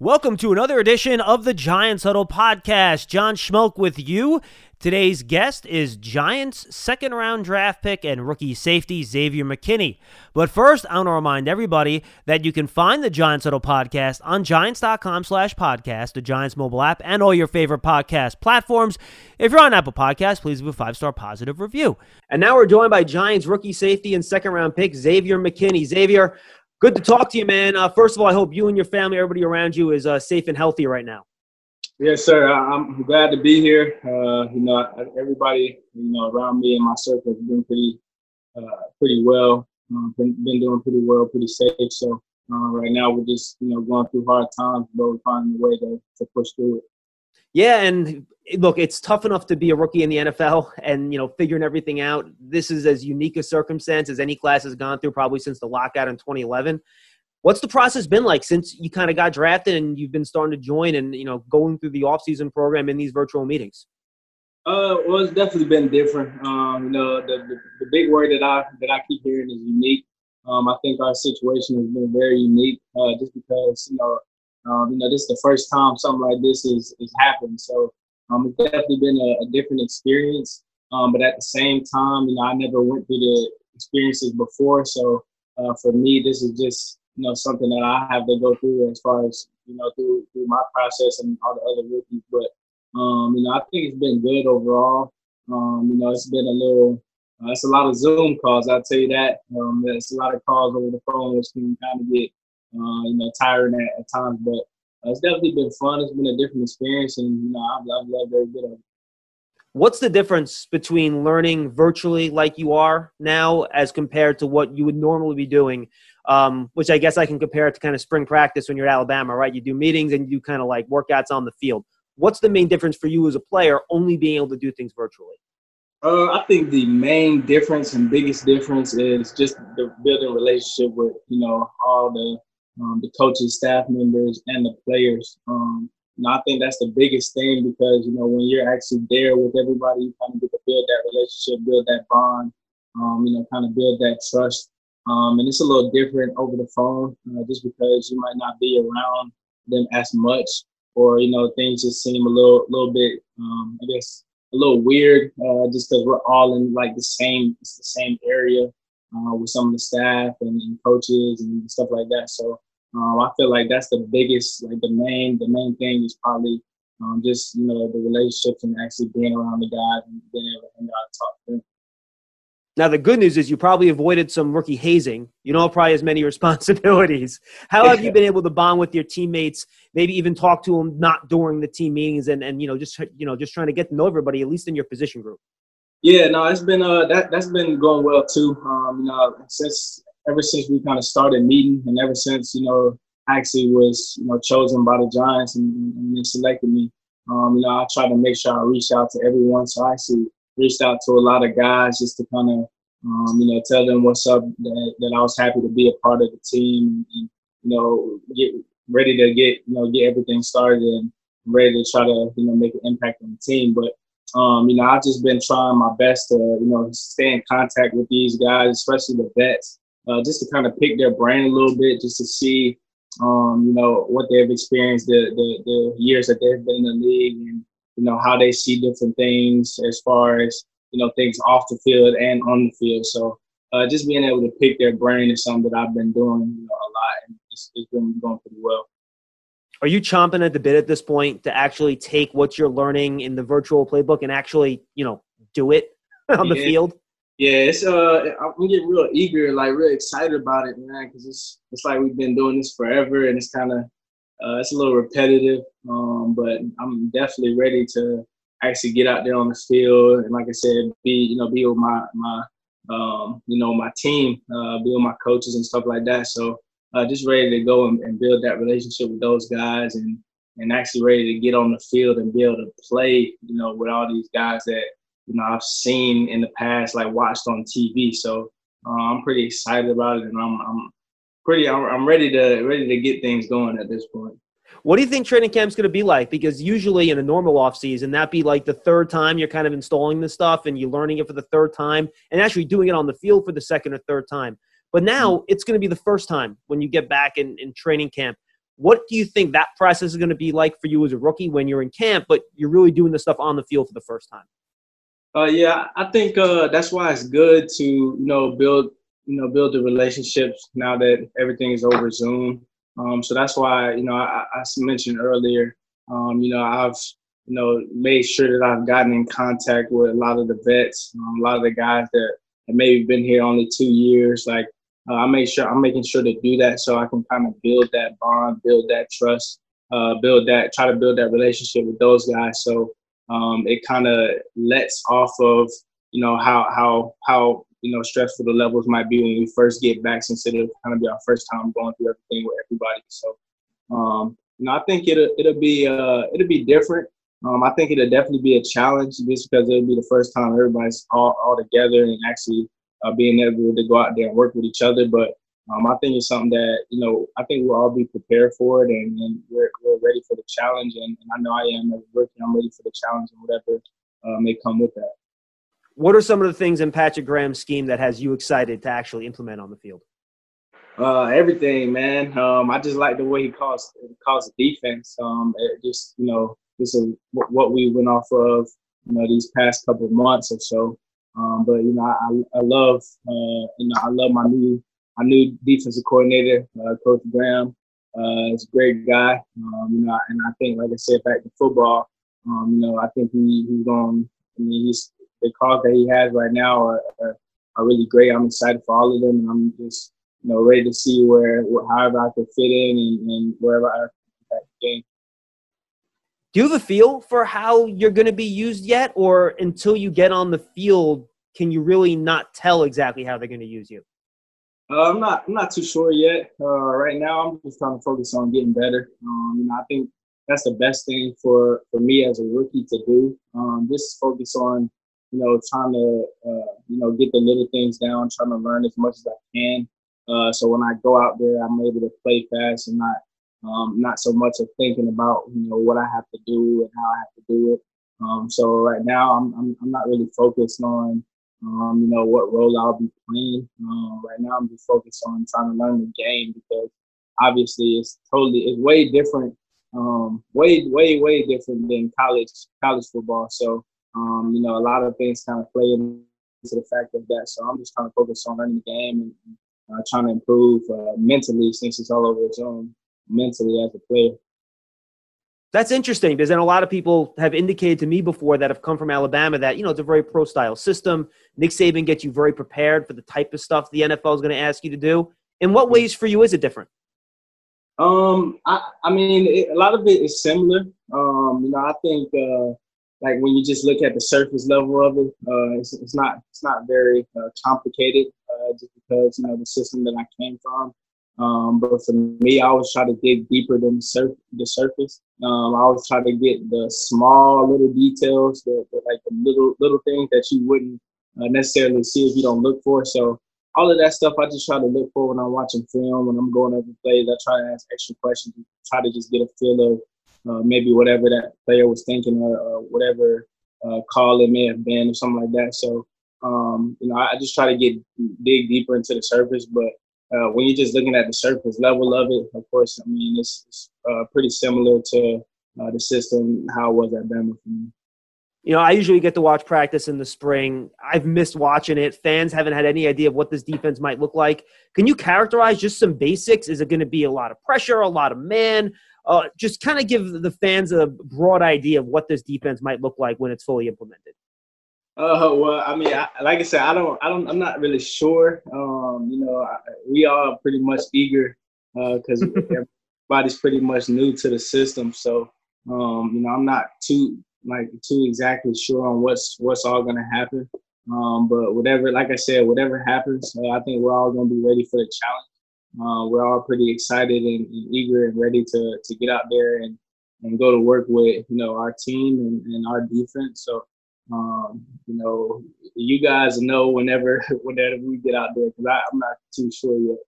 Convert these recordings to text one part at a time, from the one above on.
Welcome to another edition of the Giants Huddle podcast. John Schmeelk with you. Today's guest is Giants second round draft pick and rookie safety Xavier McKinney. But first, I want to remind everybody that you can find the Giants Huddle podcast on giants.com slash podcast, the Giants mobile app, and all your favorite podcast platforms. If you're on Apple Podcasts, please leave a five star positive review. And now we're joined by Giants rookie safety and second round pick Xavier McKinney. Xavier, Good to talk to you, man. Uh, first of all, I hope you and your family, everybody around you, is uh, safe and healthy right now. Yes, sir. I'm glad to be here. Uh, you know, everybody, you know, around me and my circle has been pretty, uh, pretty well. Um, been, been doing pretty well, pretty safe. So uh, right now we're just, you know, going through hard times, but we're finding a way to, to push through it. Yeah, and look, it's tough enough to be a rookie in the NFL and you know figuring everything out. This is as unique a circumstance as any class has gone through, probably since the lockout in 2011. What's the process been like since you kind of got drafted and you've been starting to join and you know going through the offseason program in these virtual meetings? Uh, well, it's definitely been different. Um, you know, the, the, the big word that I that I keep hearing is unique. Um, I think our situation has been very unique, uh, just because you know, um, you know, this is the first time something like this is is happened. So um, it's definitely been a, a different experience. Um, but at the same time, you know, I never went through the experiences before. So uh, for me, this is just, you know, something that I have to go through as far as, you know, through, through my process and all the other rookies. But, um, you know, I think it's been good overall. Um, you know, it's been a little, uh, it's a lot of Zoom calls, I'll tell you that. Um, there's a lot of calls over the phone, which can kind of get, uh, you know, tiring at, at times. But uh, it's definitely been fun. It's been a different experience, and you know, I've, I've loved every bit of it. What's the difference between learning virtually like you are now as compared to what you would normally be doing? Um, which I guess I can compare it to kind of spring practice when you're at Alabama, right? You do meetings and you do kind of like workouts on the field. What's the main difference for you as a player only being able to do things virtually? Uh, I think the main difference and biggest difference is just the building relationship with you know all the um, the coaches, staff members, and the players. Um, and I think that's the biggest thing because you know when you're actually there with everybody, you kind of get to build that relationship, build that bond, um, you know, kind of build that trust. Um, and it's a little different over the phone, uh, just because you might not be around them as much, or you know things just seem a little, little bit, um, I guess, a little weird, uh, just because we're all in like the same, it's the same area uh, with some of the staff and, and, coaches and stuff like that. So um, I feel like that's the biggest, like the main, the main thing is probably um, just you know the relationships and actually being around the guys and being able to hang out and talk to them. Now the good news is you probably avoided some rookie hazing. You don't probably as many responsibilities. How have you been able to bond with your teammates? Maybe even talk to them not during the team meetings and, and you know just you know just trying to get to know everybody at least in your position group. Yeah, no, it's been uh that that's been going well too. Um, you know, since ever since we kind of started meeting, and ever since you know actually was you know chosen by the Giants and, and they selected me, um, you know, I try to make sure I reach out to everyone. So I actually reached out to a lot of guys just to kind of um, you know tell them what's up, that, that I was happy to be a part of the team, and you know get ready to get you know get everything started and ready to try to you know make an impact on the team, but. Um, you know, I've just been trying my best to, you know, stay in contact with these guys, especially the vets, uh, just to kind of pick their brain a little bit, just to see, um, you know, what they've experienced the, the, the years that they've been in the league, and you know how they see different things as far as you know things off the field and on the field. So uh, just being able to pick their brain is something that I've been doing you know, a lot, and it's, it's been going pretty well. Are you chomping at the bit at this point to actually take what you're learning in the virtual playbook and actually, you know, do it on the field? Yeah, it's uh, I'm getting real eager, like real excited about it, man, because it's it's like we've been doing this forever, and it's kind of uh, it's a little repetitive, um, but I'm definitely ready to actually get out there on the field, and like I said, be you know be with my my um, you know my team, uh, be with my coaches and stuff like that. So uh, just ready to go and, and build that relationship with those guys, and and actually ready to get on the field and be able to play, you know, with all these guys that you know I've seen in the past, like watched on TV. So uh, I'm pretty excited about it, and I'm I'm pretty I'm, I'm ready to ready to get things going at this point. What do you think training camp's going to be like? Because usually in a normal off season, that be like the third time you're kind of installing this stuff and you're learning it for the third time and actually doing it on the field for the second or third time. But now mm-hmm. it's going to be the first time when you get back in, in training camp. What do you think that process is going to be like for you as a rookie when you're in camp, but you're really doing the stuff on the field for the first time? Uh, yeah, I think uh, that's why it's good to you know build you know build the relationships now that everything is over Zoom. Um, so that's why you know I, I mentioned earlier. Um, you know I've you know made sure that I've gotten in contact with a lot of the vets, um, a lot of the guys that have maybe been here only two years. Like uh, I make sure I'm making sure to do that so I can kind of build that bond, build that trust, uh, build that try to build that relationship with those guys. So um, it kind of lets off of you know how how how you know stressful the levels might be when we first get back since it'll kind of be our first time going through everything with everybody. So um, you know I think it'll it'll be uh, it'll be different. Um, I think it'll definitely be a challenge just because it'll be the first time everybody's all, all together and actually uh, being able to go out there and work with each other. But um, I think it's something that you know I think we'll all be prepared for it, and, and we're, we're ready for the challenge. And, and, I know I am as a rookie. I'm ready for the challenge and whatever uh, may come with that. What are some of the things in Patrick Graham's scheme that has you excited to actually implement on the field? Uh, everything, man. Um, I just like the way he calls calls the defense. Um, just you know, this is what we went off of, you know, these past couple of months or so. Um, but you know, I, I love uh, you know I love my new our new defensive coordinator, uh, Coach Graham. Uh, he's a great guy. Um, you know, and I think, like I said, back to football, um, you know, I think he, he's going. I mean, he's the calls that he has right now are, are, are really great. I'm excited for all of them, and I'm just you know ready to see where, however I can fit in and, and wherever I. Do you have a feel for how you're going to be used yet, or until you get on the field, can you really not tell exactly how they're going to use you? Uh, I'm not. I'm not too sure yet. Uh, right now, I'm just trying to focus on getting better. Um, you know, I think that's the best thing for for me as a rookie to do. Um, just focus on, you know, trying to, uh, you know, get the little things down, trying to learn as much as I can. Uh, so when I go out there, I'm able to play fast and not, um, not so much of thinking about, you know, what I have to do and how I have to do it. Um, so right now, I'm, I'm I'm not really focused on um, you know, what role I'll be playing. Um, right now, I'm just focused on trying to learn the game because obviously it's totally, it's way different, um, way, way, way different than college, college football. So, um, you know, a lot of things kind of play into the fact of that. So I'm just trying to focus on learning the game and uh, trying to improve uh, mentally since it's all over Zoom, mentally as a player. That's interesting because then a lot of people have indicated to me before that have come from Alabama that, you know, it's a very pro style system. Nick Saban gets you very prepared for the type of stuff the NFL is going to ask you to do. In what ways for you is it different? Um, I, I mean, it, a lot of it is similar. Um, you know, I think uh, like when you just look at the surface level of it, uh, it's, it's not it's not very uh, complicated. Uh, just because you know the system that I came from. Um, but for me, I always try to dig deeper than the, the surface. Um, I always try to get the small little details, the, the like the little little things that you wouldn't uh, necessarily see if you don't look for. So all of that stuff, I just try to look for when I'm watching film, when I'm going over plays. I try to ask extra questions, try to just get a feel of uh, maybe whatever that player was thinking or, or whatever uh, call it may have been or something like that. So um, you know, I, I just try to get dig deeper into the surface, but uh, when you're just looking at the surface level of it, of course, I mean, it's, it's uh, pretty similar to uh, the system, how it was at Bama for me. You know, I usually get to watch practice in the spring. I've missed watching it. Fans haven't had any idea of what this defense might look like. Can you characterize just some basics? Is it going to be a lot of pressure, a lot of man? Uh, just kind of give the fans a broad idea of what this defense might look like when it's fully implemented. Uh, well, I mean, I, like I said, I don't, I don't, I'm not really sure. Um, you know, I, we are pretty much eager because uh, everybody's pretty much new to the system. So, um, you know, I'm not too like too exactly sure on what's what's all gonna happen. Um, but whatever, like I said, whatever happens, uh, I think we're all gonna be ready for the challenge. Uh, we're all pretty excited and, and, eager and ready to to get out there and and go to work with you know our team and, and our defense. So um, you know, you guys know whenever whenever we get out there because I'm not too sure yet.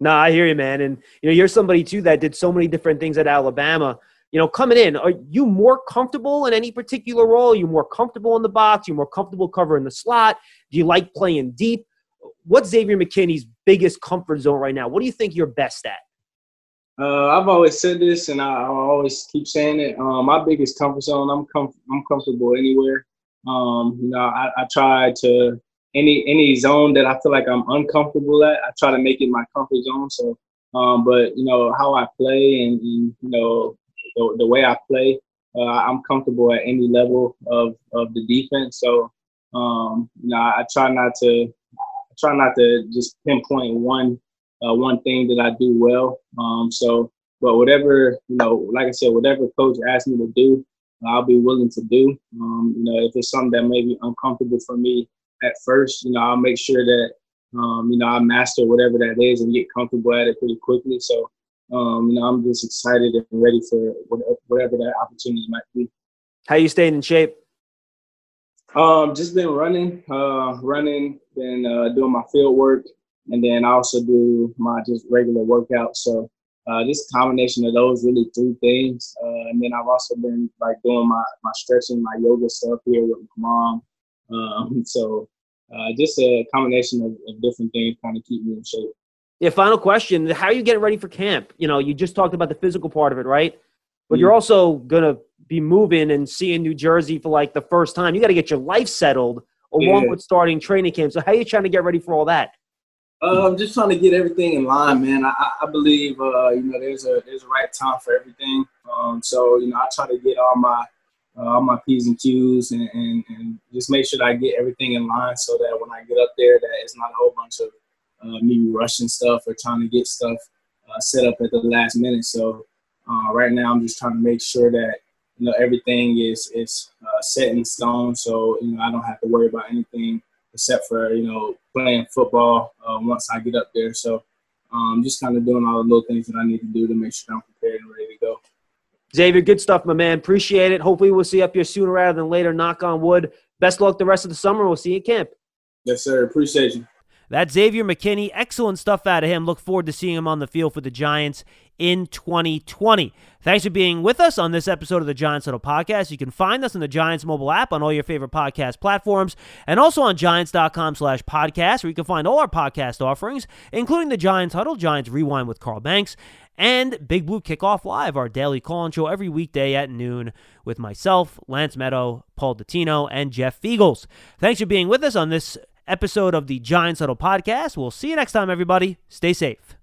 No, I hear you, man. And you know, you're somebody too that did so many different things at Alabama. You know, coming in, are you more comfortable in any particular role? Are you more comfortable in the box? Are you more comfortable covering the slot? Do you like playing deep? What's Xavier McKinney's biggest comfort zone right now? What do you think you're best at? Uh, I've always said this, and I, always keep saying it. Um, my biggest comfort zone. I'm com- I'm comfortable anywhere. Um, you know, I, I try to any any zone that I feel like I'm uncomfortable at. I try to make it my comfort zone. So, um, but you know how I play and, and you know the, the, way I play, uh, I'm comfortable at any level of of the defense. So, um, you know, I, I try not to I try not to just pinpoint one uh, one thing that I do well. Um, so, but whatever you know, like I said, whatever coach asks me to do, I'll be willing to do. Um, you know, if it's something that may be uncomfortable for me at first, you know, I'll make sure that um, you know I master whatever that is and get comfortable at it pretty quickly. So, um, you know, I'm just excited and ready for whatever that opportunity might be. How you staying in shape? Um, just been running, uh, running, been uh, doing my field work, and then I also do my just regular workouts. So uh, this combination of those really three things, uh, and then I've also been like doing my my stretching, my yoga stuff here with my mom. Um, so uh, just a combination of, of different things kind of keep me in shape. Yeah. Final question: How are you getting ready for camp? You know, you just talked about the physical part of it, right? But mm-hmm. you're also gonna be moving and seeing New Jersey for like the first time. You got to get your life settled along yeah. with starting training camp. So how are you trying to get ready for all that? Uh, I'm just trying to get everything in line, man. I, I believe uh, you know there's a there's a right time for everything. Um, so you know I try to get all my uh, all my p's and q's and, and, and, just make sure that I get everything in line so that when I get up there, that it's not a whole bunch of uh, me rushing stuff or trying to get stuff uh, set up at the last minute. So right now, I'm just trying to make sure that you know everything is is set in stone. So you know I don't have to worry about anything except for you know playing football uh, once I get up there. So um, just kind of doing all the little things that I need to do to make sure I'm prepared and ready to go. Xavier, good stuff, my man. Appreciate it. Hopefully, we'll see you up here sooner rather than later. Knock on wood. Best luck the rest of the summer. We'll see you at camp. Yes, sir. Appreciate you. That's Xavier McKinney. Excellent stuff out of him. Look forward to seeing him on the field for the Giants in 2020. Thanks for being with us on this episode of the Giants Huddle Podcast. You can find us on the Giants mobile app on all your favorite podcast platforms and also on giants.com slash podcast where you can find all our podcast offerings, including the Giants Huddle, Giants Rewind with Carl Banks, and Big Blue Kickoff Live, our daily call-in show every weekday at noon with myself, Lance Medow, Paul Dottino, and Jeff Feagles. Thanks for being with us on this episode of the Giants Huddle Podcast. We'll see you next time, everybody. Stay safe.